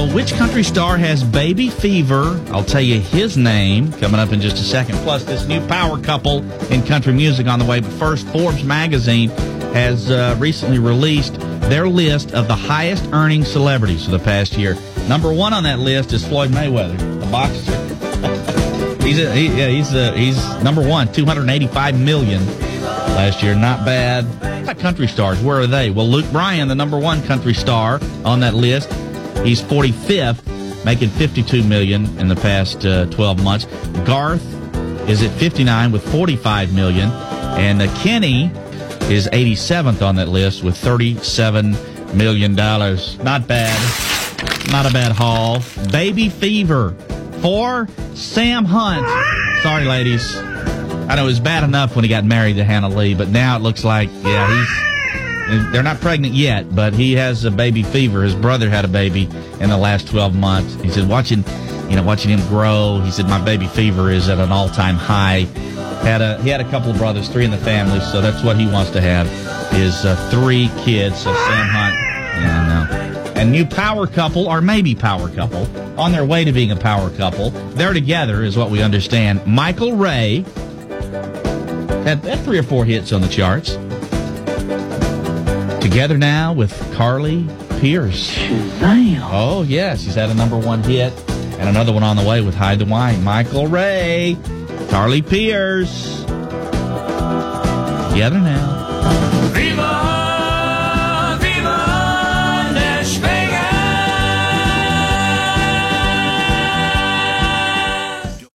which country star has baby fever? I'll tell you his name coming up in just a second. Plus, this new power couple in country music on the way. But first, Forbes magazine has uh, recently released their list of the highest earning celebrities for the past year. Number one on that list is Floyd Mayweather, the boxer. he's a, he, yeah, he's a, he's number one, 285 million last year. Not bad. Country stars, where are they? Well, Luke Bryan, the number one country star on that list, he's 45th, making 52 million in the past uh, 12 months. Garth is at 59 with 45 million, and uh, Kenny is 87th on that list with 37 million dollars. Not bad. Not a bad haul. Baby fever for Sam Hunt. Sorry, ladies. I know it was bad enough when he got married to Hannah Lee, but now it looks like, yeah, he's. They're not pregnant yet, but he has a baby fever. His brother had a baby in the last 12 months. He said, watching, you know, watching him grow, he said, my baby fever is at an all time high. Had a, he had a couple of brothers, three in the family, so that's what he wants to have is uh, three kids. So Sam Hunt, yeah, no. And new power couple, or maybe power couple, on their way to being a power couple. They're together, is what we understand. Michael Ray had, had three or four hits on the charts. Together now with Carly Pearce. Shazam. Oh, yes, he's had a number one hit and another one on the way with Hide the Wine. Michael Ray, Carly Pearce. Together now. Viva